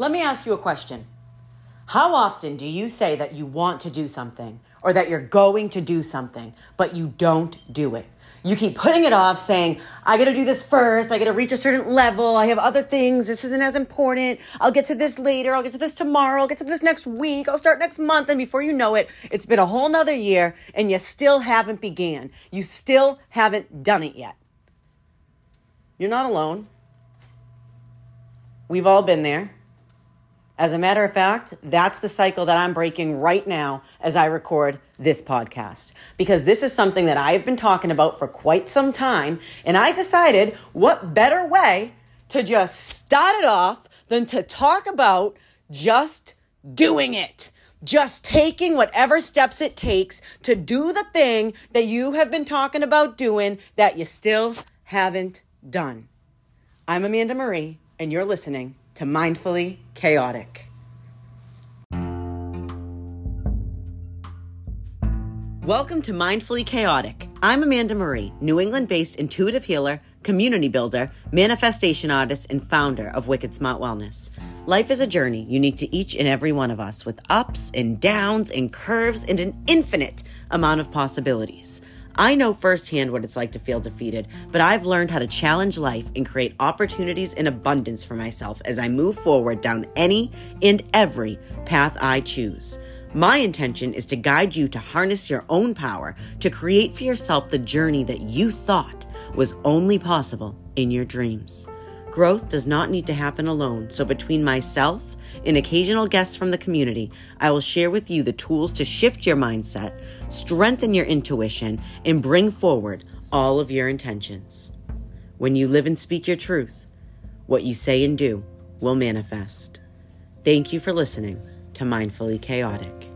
Let me ask you a question. How often do you say that you want to do something or that you're going to do something, but you don't do it? You keep putting it off saying, I gotta do this first. I gotta reach a certain level. I have other things. This isn't as important. I'll get to this later. I'll get to this tomorrow. I'll get to this next week. I'll start next month. And before you know it, it's been a whole nother year and you still haven't began. You still haven't done it yet. You're not alone. We've all been there. As a matter of fact, that's the cycle that I'm breaking right now as I record this podcast. Because this is something that I've been talking about for quite some time. And I decided what better way to just start it off than to talk about just doing it. Just taking whatever steps it takes to do the thing that you have been talking about doing that you still haven't done. I'm Amanda Marie, and you're listening to Mindfully Chaotic. Welcome to Mindfully Chaotic. I'm Amanda Marie, New England based intuitive healer, community builder, manifestation artist, and founder of Wicked Smaht Wellness. Life is a journey unique to each and every one of us with ups and downs and curves and an infinite amount of possibilities. I know firsthand what it's like to feel defeated, but I've learned how to challenge life and create opportunities in abundance for myself as I move forward down any and every path I choose. My intention is to guide you to harness your own power to create for yourself the journey that you thought was only possible in your dreams. Growth does not need to happen alone, so between myself and occasional guests from the community, I will share with you the tools to shift your mindset, strengthen your intuition, and bring forward all of your intentions. When you live and speak your truth, what you say and do will manifest. Thank you for listening to Mindfully Chaotic.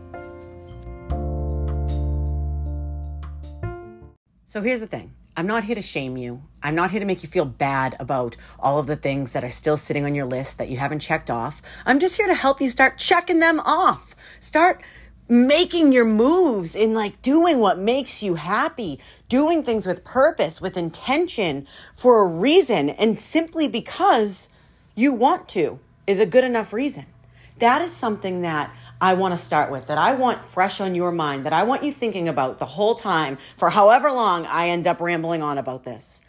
So here's the thing. I'm not here to shame you. I'm not here to make you feel bad about all of the things that are still sitting on your list that you haven't checked off. I'm just here to help you start checking them off. Start making your moves in like doing what makes you happy, doing things with purpose, with intention, for a reason, and simply because you want to is a good enough reason. That is something that I want to start with, that I want fresh on your mind, that I want you thinking about the whole time for however long I end up rambling on about this.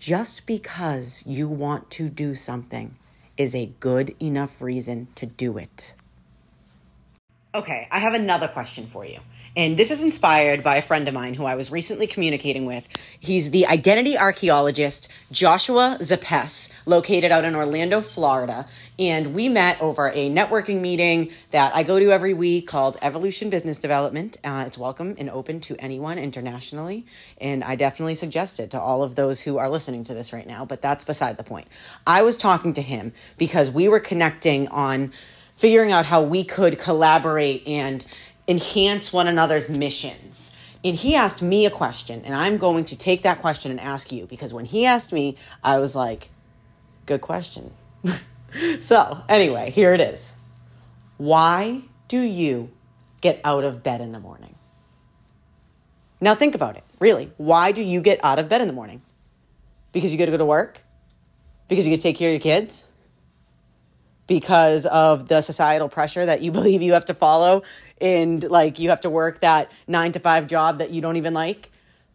Just because you want to do something is a good enough reason to do it. Okay, I have another question for you. And this is inspired by a friend of mine who I was recently communicating with. He's the identity archaeologist Joshua Zapes located out in Orlando, Florida. And we met over a networking meeting that I go to every week called Evolution Business Development. Uh, it's welcome and open to anyone internationally. And I definitely suggest it to all of those who are listening to this right now, but that's beside the point. I was talking to him because we were connecting on figuring out how we could collaborate and enhance one another's missions. And he asked me a question, and I'm going to take that question and ask you because when he asked me, I was like, Good question. so, anyway, here it is. Why do you get out of bed in the morning? Now, think about it. Really, why do you get out of bed in the morning? Because you got to go to work? Because you got to take care of your kids? Because of the societal pressure that you believe you have to follow and like you have to work that nine to five job that you don't even like?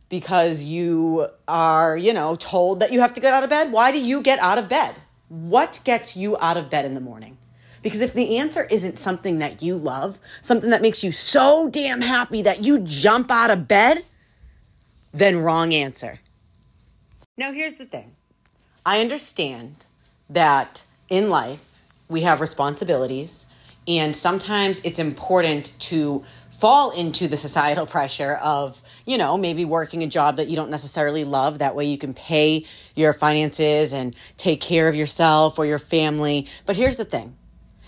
Because you are, you know, told that you have to get out of bed? Why do you get out of bed? What gets you out of bed in the morning? Because if the answer isn't something that you love, something that makes you so damn happy that you jump out of bed, then wrong answer. Now, here's the thing I understand that in life we have responsibilities, and sometimes it's important to fall into the societal pressure of you know, maybe working a job that you don't necessarily love. That way you can pay your finances and take care of yourself or your family. But here's the thing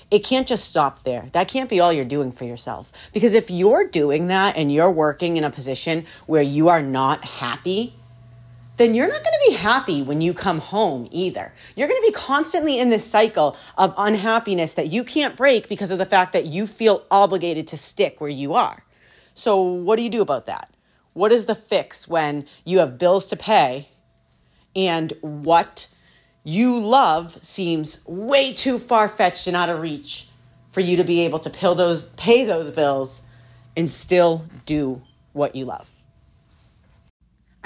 it can't just stop there. That can't be all you're doing for yourself. Because if you're doing that and you're working in a position where you are not happy, then you're not going to be happy when you come home either. You're going to be constantly in this cycle of unhappiness that you can't break because of the fact that you feel obligated to stick where you are. So, what do you do about that? What is the fix when you have bills to pay and what you love seems way too far fetched and out of reach for you to be able to pay those, pay those bills and still do what you love.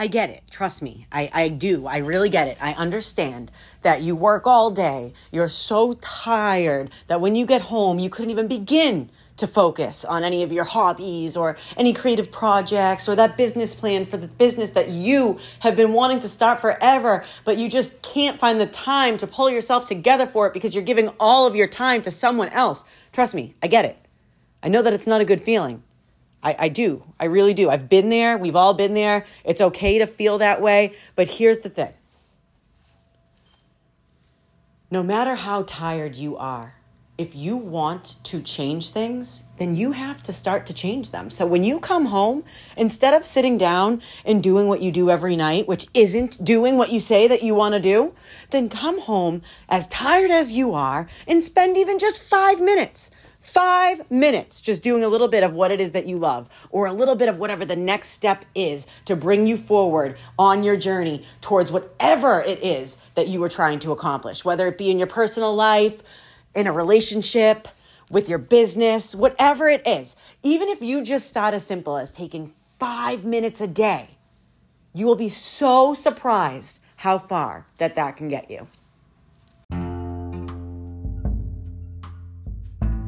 I get it. Trust me. I, I do. I really get it. I understand that you work all day. You're so tired that when you get home, you couldn't even begin to focus on any of your hobbies or any creative projects or that business plan for the business that you have been wanting to start forever, but you just can't find the time to pull yourself together for it because you're giving all of your time to someone else. Trust me, I get it. I know that it's not a good feeling. I, I do. I really do. I've been there. We've all been there. It's okay to feel that way. But here's the thing no matter how tired you are, if you want to change things, then you have to start to change them. So when you come home, instead of sitting down and doing what you do every night, which isn't doing what you say that you want to do, then come home as tired as you are and spend even just five minutes Five minutes just doing a little bit of what it is that you love, or a little bit of whatever the next step is to bring you forward on your journey towards whatever it is that you are trying to accomplish, whether it be in your personal life, in a relationship, with your business, whatever it is. Even if you just start as simple as taking five minutes a day, you will be so surprised how far that that can get you.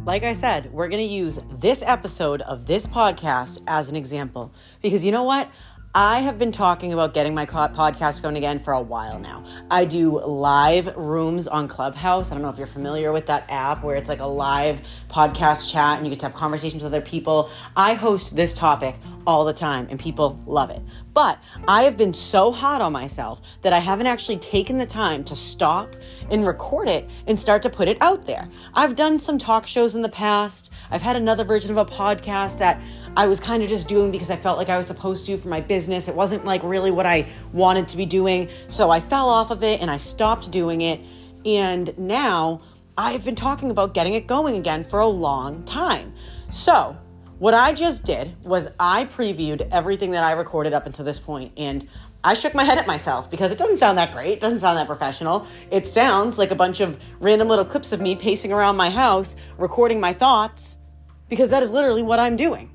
Like I said, we're going to use this episode of this podcast as an example because you know what? I have been talking about getting my podcast going again for a while now. I do live rooms on Clubhouse. I don't know if you're familiar with that app where it's like a live podcast chat and you get to have conversations with other people. I host this topic all the time and people love it. But I have been so hot on myself that I haven't actually taken the time to stop and record it and start to put it out there. I've done some talk shows in the past. I've had another version of a podcast that I was kind of just doing because I felt like I was supposed to for my business. It wasn't like really what I wanted to be doing. So I fell off of it and I stopped doing it. And now I've been talking about getting it going again for a long time. So, what I just did was I previewed everything that I recorded up until this point and I shook my head at myself because it doesn't sound that great. It doesn't sound that professional. It sounds like a bunch of random little clips of me pacing around my house, recording my thoughts, because that is literally what I'm doing.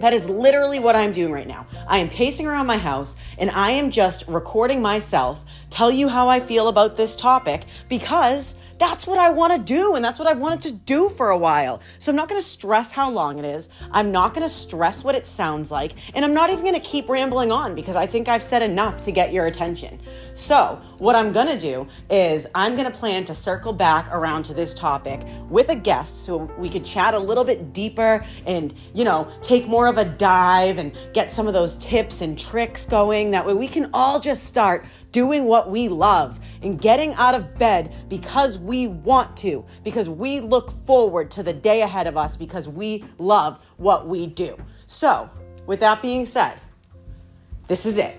That is literally what I'm doing right now. I am pacing around my house and I am just recording myself tell you how I feel about this topic because that's what I want to do, and that's what I've wanted to do for a while. So I'm not going to stress how long it is. I'm not going to stress what it sounds like, and I'm not even going to keep rambling on because I think I've said enough to get your attention. So, what I'm going to do is I'm going to plan to circle back around to this topic with a guest so we could chat a little bit deeper and, you know, take more of a dive and get some of those tips and tricks going. That way we can all just start doing what we love and getting out of bed because we want to, because we look forward to the day ahead of us because we love what we do. So, with that being said, this is it.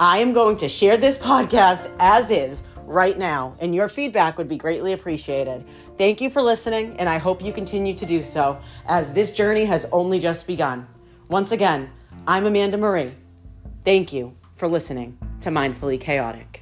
I am going to share this podcast as is right now, and your feedback would be greatly appreciated. Thank you for listening, and I hope you continue to do so as this journey has only just begun. Once again, I'm Amanda Marie. Thank you for listening to Mindfully Chaotic.